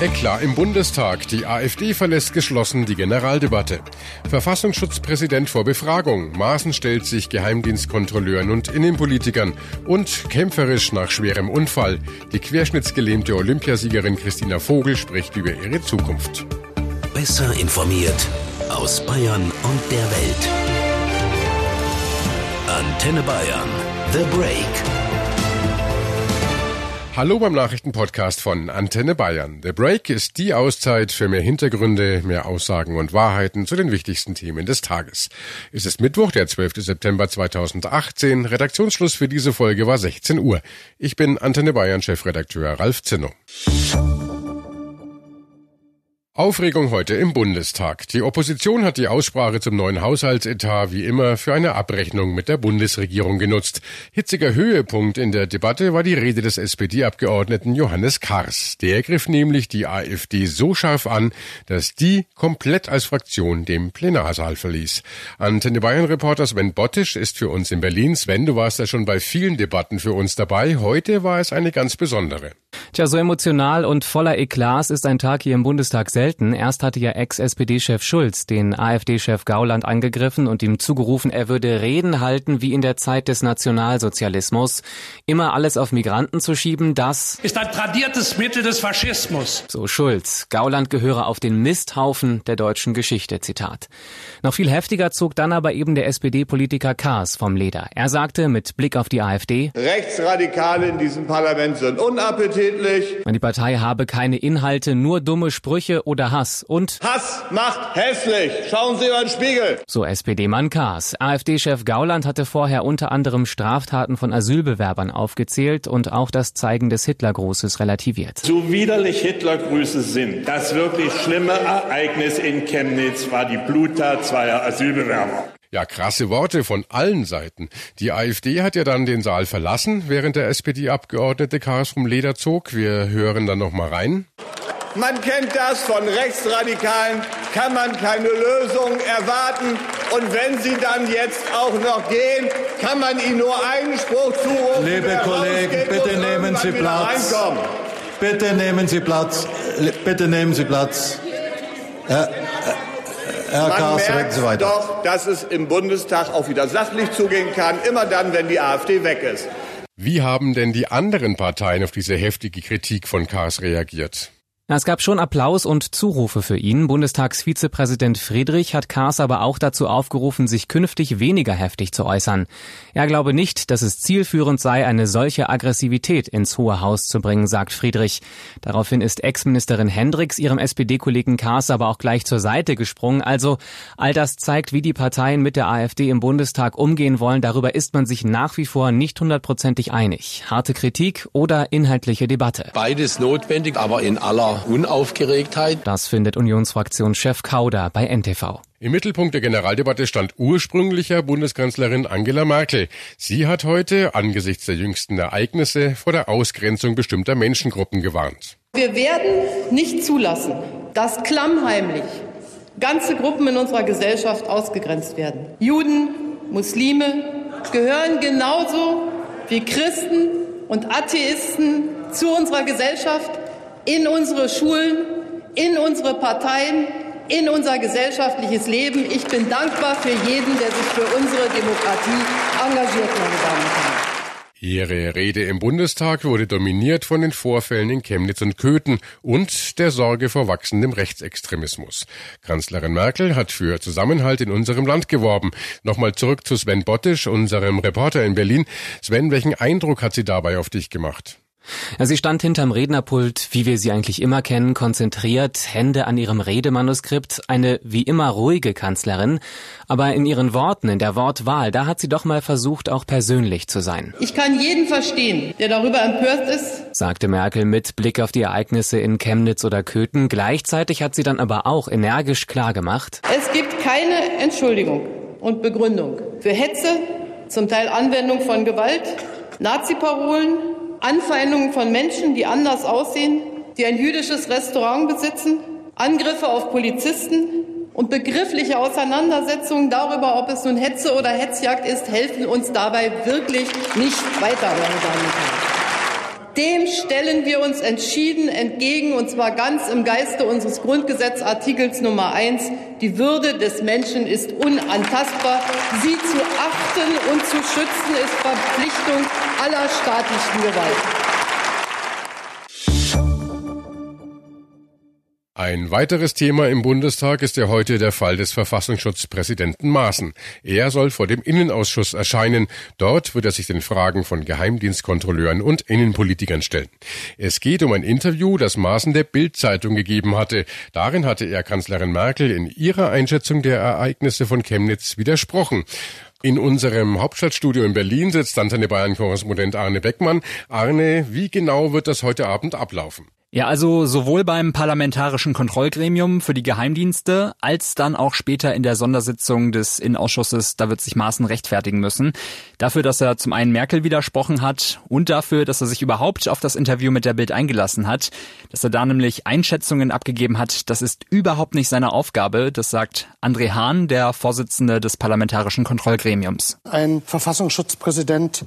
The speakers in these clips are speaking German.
Eklat im Bundestag. Die AfD verlässt geschlossen die Generaldebatte. Verfassungsschutzpräsident vor Befragung. Maaßen stellt sich Geheimdienstkontrolleuren und Innenpolitikern. Und kämpferisch nach schwerem Unfall. Die querschnittsgelähmte Olympiasiegerin Christina Vogel spricht über ihre Zukunft. Besser informiert aus Bayern und der Welt. Antenne Bayern. The Break. Hallo beim Nachrichtenpodcast von Antenne Bayern. The Break ist die Auszeit für mehr Hintergründe, mehr Aussagen und Wahrheiten zu den wichtigsten Themen des Tages. Es ist Mittwoch, der 12. September 2018. Redaktionsschluss für diese Folge war 16 Uhr. Ich bin Antenne Bayern Chefredakteur Ralf Zinno. Aufregung heute im Bundestag. Die Opposition hat die Aussprache zum neuen Haushaltsetat wie immer für eine Abrechnung mit der Bundesregierung genutzt. Hitziger Höhepunkt in der Debatte war die Rede des SPD-Abgeordneten Johannes Kars. Der griff nämlich die AfD so scharf an, dass die komplett als Fraktion dem Plenarsaal verließ. Antenne Bayern-Reporter Sven Bottisch ist für uns in Berlin. Sven, du warst ja schon bei vielen Debatten für uns dabei. Heute war es eine ganz besondere. Tja, so emotional und voller Eklas ist ein Tag hier im Bundestag selten. Erst hatte ja Ex-SPD-Chef Schulz den AfD-Chef Gauland angegriffen und ihm zugerufen, er würde Reden halten wie in der Zeit des Nationalsozialismus. Immer alles auf Migranten zu schieben, das ist ein tradiertes Mittel des Faschismus. So Schulz. Gauland gehöre auf den Misthaufen der deutschen Geschichte. Zitat. Noch viel heftiger zog dann aber eben der SPD-Politiker Kaas vom Leder. Er sagte mit Blick auf die AfD, Rechtsradikale in diesem Parlament sind unappetitlich. Die Partei habe keine Inhalte, nur dumme Sprüche oder oder Hass und Hass macht hässlich. Schauen Sie über den Spiegel. So SPD-Mann Kaas. AfD-Chef Gauland hatte vorher unter anderem Straftaten von Asylbewerbern aufgezählt und auch das Zeigen des Hitlergrußes relativiert. So widerlich Hitlergrüße sind, das wirklich schlimme Ereignis in Chemnitz war die Bluttat zweier Asylbewerber. Ja, krasse Worte von allen Seiten. Die AfD hat ja dann den Saal verlassen, während der SPD-Abgeordnete Karas vom Leder zog. Wir hören dann noch mal rein. Man kennt das von Rechtsradikalen, kann man keine Lösung erwarten. Und wenn sie dann jetzt auch noch gehen, kann man ihnen nur einen Spruch zurufen. Liebe Kollegen, bitte nehmen Sie Platz. Reinkommen. Bitte nehmen Sie Platz. Bitte nehmen Sie Platz. Herr Man merkt Sie weiter. doch, dass es im Bundestag auch wieder sachlich zugehen kann, immer dann, wenn die AfD weg ist. Wie haben denn die anderen Parteien auf diese heftige Kritik von Kars reagiert? Es gab schon Applaus und Zurufe für ihn. Bundestagsvizepräsident Friedrich hat Kaas aber auch dazu aufgerufen, sich künftig weniger heftig zu äußern. Er glaube nicht, dass es zielführend sei, eine solche Aggressivität ins Hohe Haus zu bringen, sagt Friedrich. Daraufhin ist Ex-Ministerin Hendricks ihrem SPD-Kollegen Kaas aber auch gleich zur Seite gesprungen. Also all das zeigt, wie die Parteien mit der AfD im Bundestag umgehen wollen. Darüber ist man sich nach wie vor nicht hundertprozentig einig. Harte Kritik oder inhaltliche Debatte. Beides notwendig, aber in aller Unaufgeregtheit. Das findet Unionsfraktionschef Kauder bei NTV. Im Mittelpunkt der Generaldebatte stand ursprünglicher Bundeskanzlerin Angela Merkel. Sie hat heute angesichts der jüngsten Ereignisse vor der Ausgrenzung bestimmter Menschengruppen gewarnt. Wir werden nicht zulassen, dass klammheimlich ganze Gruppen in unserer Gesellschaft ausgegrenzt werden. Juden, Muslime gehören genauso wie Christen und Atheisten zu unserer Gesellschaft, in unsere Schulen, in unsere Parteien, in unser gesellschaftliches Leben. Ich bin dankbar für jeden, der sich für unsere Demokratie engagiert, meine Damen und Herren. Ihre Rede im Bundestag wurde dominiert von den Vorfällen in Chemnitz und Köthen und der Sorge vor wachsendem Rechtsextremismus. Kanzlerin Merkel hat für Zusammenhalt in unserem Land geworben. Nochmal zurück zu Sven Bottisch, unserem Reporter in Berlin. Sven, welchen Eindruck hat sie dabei auf dich gemacht? Sie stand hinterm Rednerpult, wie wir sie eigentlich immer kennen, konzentriert, Hände an ihrem Redemanuskript, eine wie immer ruhige Kanzlerin. Aber in ihren Worten, in der Wortwahl, da hat sie doch mal versucht, auch persönlich zu sein. Ich kann jeden verstehen, der darüber empört ist, sagte Merkel mit Blick auf die Ereignisse in Chemnitz oder Köthen. Gleichzeitig hat sie dann aber auch energisch klargemacht. Es gibt keine Entschuldigung und Begründung für Hetze, zum Teil Anwendung von Gewalt, Nazi-Parolen, Anfeindungen von Menschen, die anders aussehen, die ein jüdisches Restaurant besitzen, Angriffe auf Polizisten und begriffliche Auseinandersetzungen darüber, ob es nun Hetze oder Hetzjagd ist, helfen uns dabei wirklich nicht weiter. Dem stellen wir uns entschieden entgegen, und zwar ganz im Geiste unseres Grundgesetzartikels Nummer 1. Die Würde des Menschen ist unantastbar. Sie zu achten und zu schützen ist Verpflichtung aller staatlichen Gewalt. Ein weiteres Thema im Bundestag ist ja heute der Fall des Verfassungsschutzpräsidenten Maaßen. Er soll vor dem Innenausschuss erscheinen. Dort wird er sich den Fragen von Geheimdienstkontrolleuren und Innenpolitikern stellen. Es geht um ein Interview, das Maaßen der Bild-Zeitung gegeben hatte. Darin hatte er Kanzlerin Merkel in ihrer Einschätzung der Ereignisse von Chemnitz widersprochen. In unserem Hauptstadtstudio in Berlin sitzt Antenne Bayern-Korrespondent Arne Beckmann. Arne, wie genau wird das heute Abend ablaufen? Ja, also sowohl beim Parlamentarischen Kontrollgremium für die Geheimdienste als dann auch später in der Sondersitzung des Innenausschusses, da wird sich Maaßen rechtfertigen müssen. Dafür, dass er zum einen Merkel widersprochen hat und dafür, dass er sich überhaupt auf das Interview mit der Bild eingelassen hat. Dass er da nämlich Einschätzungen abgegeben hat, das ist überhaupt nicht seine Aufgabe. Das sagt André Hahn, der Vorsitzende des Parlamentarischen Kontrollgremiums. Ein Verfassungsschutzpräsident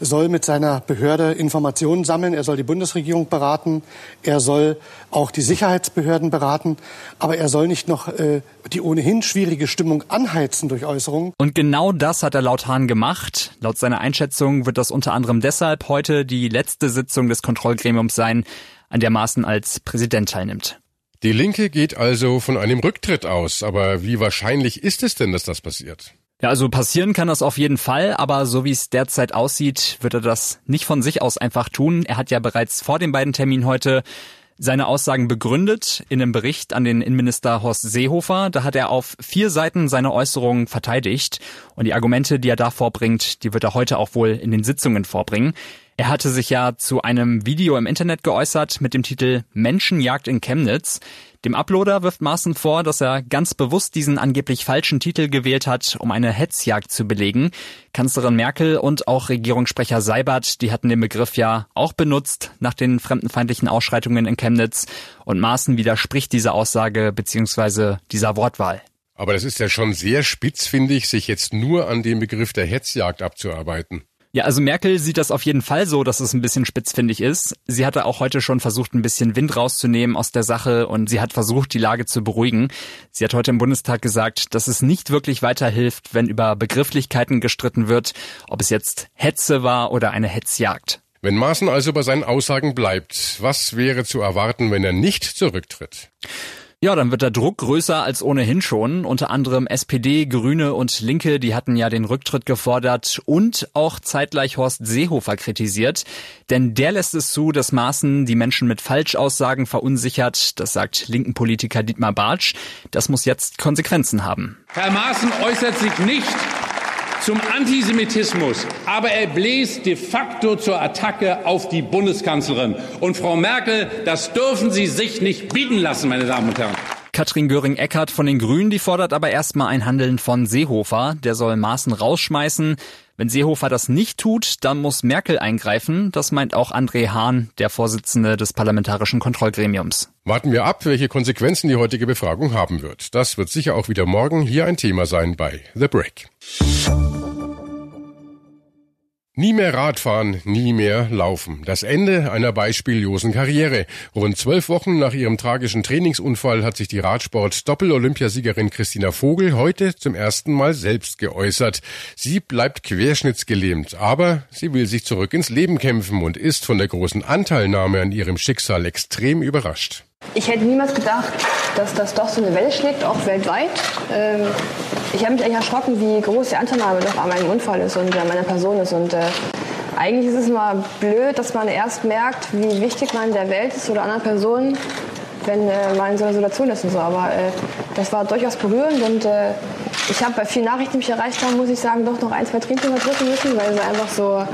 soll mit seiner Behörde Informationen sammeln, er soll die Bundesregierung beraten, er soll auch die Sicherheitsbehörden beraten, aber er soll nicht noch äh, die ohnehin schwierige Stimmung anheizen durch Äußerungen. Und genau das hat er laut Hahn gemacht. Laut seiner Einschätzung wird das unter anderem deshalb heute die letzte Sitzung des Kontrollgremiums sein, an der Maaßen als Präsident teilnimmt. Die Linke geht also von einem Rücktritt aus, aber wie wahrscheinlich ist es denn, dass das passiert? Ja, also passieren kann das auf jeden Fall, aber so wie es derzeit aussieht, wird er das nicht von sich aus einfach tun. Er hat ja bereits vor den beiden Terminen heute seine Aussagen begründet in einem Bericht an den Innenminister Horst Seehofer. Da hat er auf vier Seiten seine Äußerungen verteidigt und die Argumente, die er da vorbringt, die wird er heute auch wohl in den Sitzungen vorbringen. Er hatte sich ja zu einem Video im Internet geäußert mit dem Titel Menschenjagd in Chemnitz. Dem Uploader wirft Maaßen vor, dass er ganz bewusst diesen angeblich falschen Titel gewählt hat, um eine Hetzjagd zu belegen. Kanzlerin Merkel und auch Regierungssprecher Seibert, die hatten den Begriff ja auch benutzt nach den fremdenfeindlichen Ausschreitungen in Chemnitz. Und Maaßen widerspricht dieser Aussage bzw. dieser Wortwahl. Aber das ist ja schon sehr spitz, finde ich, sich jetzt nur an dem Begriff der Hetzjagd abzuarbeiten. Ja, also Merkel sieht das auf jeden Fall so, dass es ein bisschen spitzfindig ist. Sie hatte auch heute schon versucht, ein bisschen Wind rauszunehmen aus der Sache und sie hat versucht, die Lage zu beruhigen. Sie hat heute im Bundestag gesagt, dass es nicht wirklich weiterhilft, wenn über Begrifflichkeiten gestritten wird, ob es jetzt Hetze war oder eine Hetzjagd. Wenn Maaßen also bei seinen Aussagen bleibt, was wäre zu erwarten, wenn er nicht zurücktritt? Ja, dann wird der Druck größer als ohnehin schon. Unter anderem SPD, Grüne und Linke, die hatten ja den Rücktritt gefordert und auch zeitgleich Horst Seehofer kritisiert. Denn der lässt es zu, dass Maaßen die Menschen mit Falschaussagen verunsichert. Das sagt linken Politiker Dietmar Bartsch. Das muss jetzt Konsequenzen haben. Herr Maaßen äußert sich nicht zum Antisemitismus, aber er bläst de facto zur Attacke auf die Bundeskanzlerin. Und Frau Merkel, das dürfen Sie sich nicht bieten lassen, meine Damen und Herren. Katrin Göring-Eckardt von den Grünen, die fordert aber erstmal ein Handeln von Seehofer. Der soll Maßen rausschmeißen. Wenn Seehofer das nicht tut, dann muss Merkel eingreifen. Das meint auch André Hahn, der Vorsitzende des Parlamentarischen Kontrollgremiums. Warten wir ab, welche Konsequenzen die heutige Befragung haben wird. Das wird sicher auch wieder morgen hier ein Thema sein bei The Break. Nie mehr Radfahren, nie mehr Laufen. Das Ende einer beispiellosen Karriere. Rund zwölf Wochen nach ihrem tragischen Trainingsunfall hat sich die Radsport-Doppel-Olympiasiegerin Christina Vogel heute zum ersten Mal selbst geäußert. Sie bleibt querschnittsgelähmt, aber sie will sich zurück ins Leben kämpfen und ist von der großen Anteilnahme an ihrem Schicksal extrem überrascht. Ich hätte niemals gedacht, dass das doch so eine Welle schlägt, auch weltweit. Ähm, ich habe mich eigentlich erschrocken, wie groß die Anteilnahme doch an meinem Unfall ist und an meiner Person ist. Und äh, eigentlich ist es immer blöd, dass man erst merkt, wie wichtig man der Welt ist oder anderen Personen, wenn äh, man so eine Situation ist und so. Aber äh, das war durchaus berührend und äh, ich habe bei vielen Nachrichten, die mich erreicht haben, muss ich sagen, doch noch ein, zwei Trinken drücken müssen, weil sie einfach so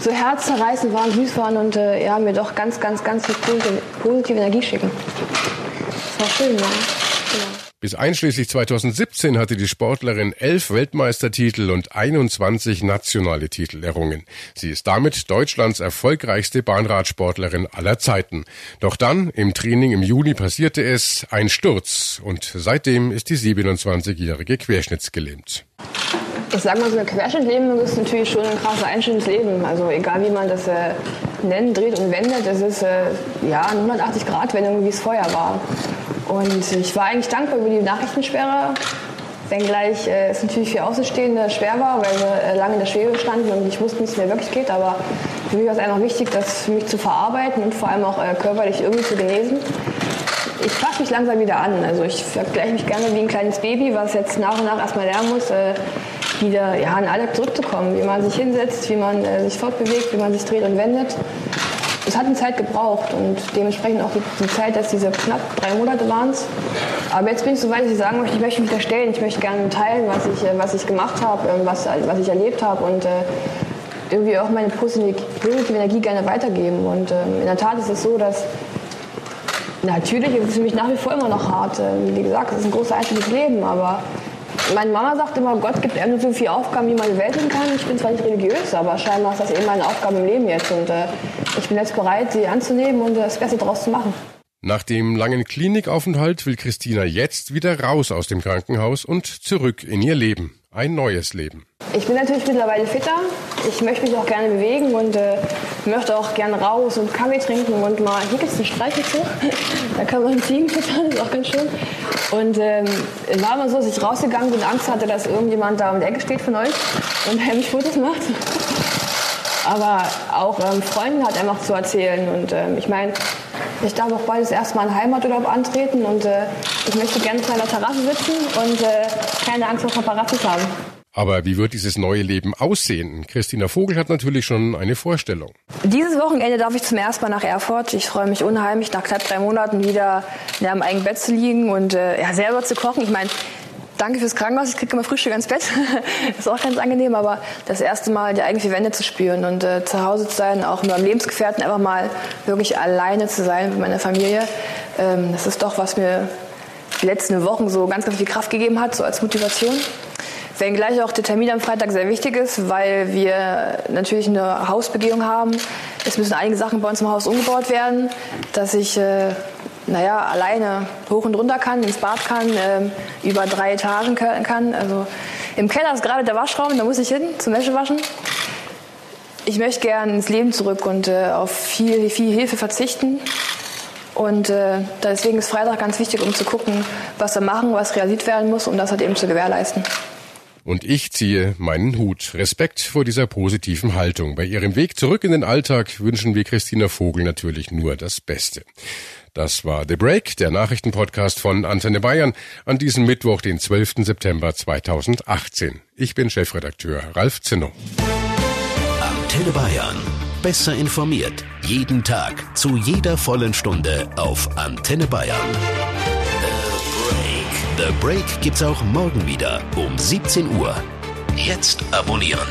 so herzzerreißend waren, süß waren und äh, ja, mir doch ganz, ganz, ganz viel positive, Energie schicken. Das war schön, ja. Genau. Bis einschließlich 2017 hatte die Sportlerin elf Weltmeistertitel und 21 nationale Titel errungen. Sie ist damit Deutschlands erfolgreichste Bahnradsportlerin aller Zeiten. Doch dann, im Training im Juni, passierte es ein Sturz und seitdem ist die 27-jährige querschnittsgelähmt. Ich sag mal, so eine Querschnittleben ist natürlich schon ein krasser Einschnitt. Also egal wie man das äh, nennt, dreht und wendet, es ist äh, ja eine 180-Grad-Wendung, wie es vorher war. Und ich war eigentlich dankbar über die Nachrichtensperre, wenngleich äh, es natürlich für Außenstehende schwer war, weil wir äh, lange in der Schwebe standen und ich wusste, wie es mir wirklich geht. Aber für mich war es einfach wichtig, das für mich zu verarbeiten und vor allem auch äh, körperlich irgendwie zu genesen. Ich passe mich langsam wieder an. Also ich vergleiche mich gerne wie ein kleines Baby, was jetzt nach und nach erstmal lernen muss, äh, wieder ja, in den Alltag zurückzukommen. Wie man sich hinsetzt, wie man äh, sich fortbewegt, wie man sich dreht und wendet. Es hat eine Zeit gebraucht und dementsprechend auch die, die Zeit, dass diese knapp drei Monate waren. Aber jetzt bin ich so weit, dass ich sagen möchte, ich möchte mich da stellen. Ich möchte gerne teilen, was ich, äh, was ich gemacht habe, ähm, was, was ich erlebt habe und äh, irgendwie auch meine positive Energie gerne weitergeben. Und ähm, in der Tat ist es so, dass natürlich ist es für mich nach wie vor immer noch hart. Ähm, wie gesagt, es ist ein großer ins Leben, aber meine Mama sagt immer, Gott gibt einem nur so viele Aufgaben, wie man bewältigen kann. Ich bin zwar nicht religiös, aber scheinbar ist das eben meine Aufgabe im Leben jetzt. Und äh, ich bin jetzt bereit, sie anzunehmen und das Beste daraus zu machen. Nach dem langen Klinikaufenthalt will Christina jetzt wieder raus aus dem Krankenhaus und zurück in ihr Leben. Ein neues Leben. Ich bin natürlich mittlerweile fitter. Ich möchte mich auch gerne bewegen und äh, möchte auch gerne raus und Kaffee trinken und mal, hier gibt es einen Streichelzoo, da kann man Ziegen füttern, ist auch ganz schön. Und ähm, war immer so, dass ich rausgegangen bin und Angst hatte, dass irgendjemand da um die Ecke steht von euch und mich Fotos macht. Aber auch ähm, Freunden hat einfach zu erzählen und ähm, ich meine, ich darf auch bald das erste Mal einen Heimaturlaub antreten und äh, ich möchte gerne auf einer Terrasse sitzen und äh, keine Angst vor Paparazzis haben. Aber wie wird dieses neue Leben aussehen? Christina Vogel hat natürlich schon eine Vorstellung. Dieses Wochenende darf ich zum ersten Mal nach Erfurt. Ich freue mich unheimlich, nach knapp drei Monaten wieder in einem eigenen Bett zu liegen und äh, ja, selber zu kochen. Ich meine, danke fürs Krankenhaus, ich kriege immer Frühstück ins Bett. das ist auch ganz angenehm, aber das erste Mal die eigenen Wände zu spüren und äh, zu Hause zu sein, auch mit meinem Lebensgefährten einfach mal wirklich alleine zu sein mit meiner Familie, ähm, das ist doch, was mir die letzten Wochen so ganz, ganz viel Kraft gegeben hat, so als Motivation. Wenngleich auch der Termin am Freitag sehr wichtig ist, weil wir natürlich eine Hausbegehung haben. Es müssen einige Sachen bei uns im Haus umgebaut werden, dass ich äh, naja, alleine hoch und runter kann, ins Bad kann, äh, über drei Etagen kann. Also im Keller ist gerade der Waschraum, da muss ich hin zum Wäschewaschen. Ich möchte gerne ins Leben zurück und äh, auf viel, viel Hilfe verzichten. Und äh, deswegen ist Freitag ganz wichtig, um zu gucken, was wir machen, was realisiert werden muss, um das halt eben zu gewährleisten. Und ich ziehe meinen Hut. Respekt vor dieser positiven Haltung. Bei ihrem Weg zurück in den Alltag wünschen wir Christina Vogel natürlich nur das Beste. Das war The Break, der Nachrichtenpodcast von Antenne Bayern an diesem Mittwoch, den 12. September 2018. Ich bin Chefredakteur Ralf Zinno. Antenne Bayern. Besser informiert. Jeden Tag. Zu jeder vollen Stunde auf Antenne Bayern. The Break gibt's auch morgen wieder um 17 Uhr. Jetzt abonnieren.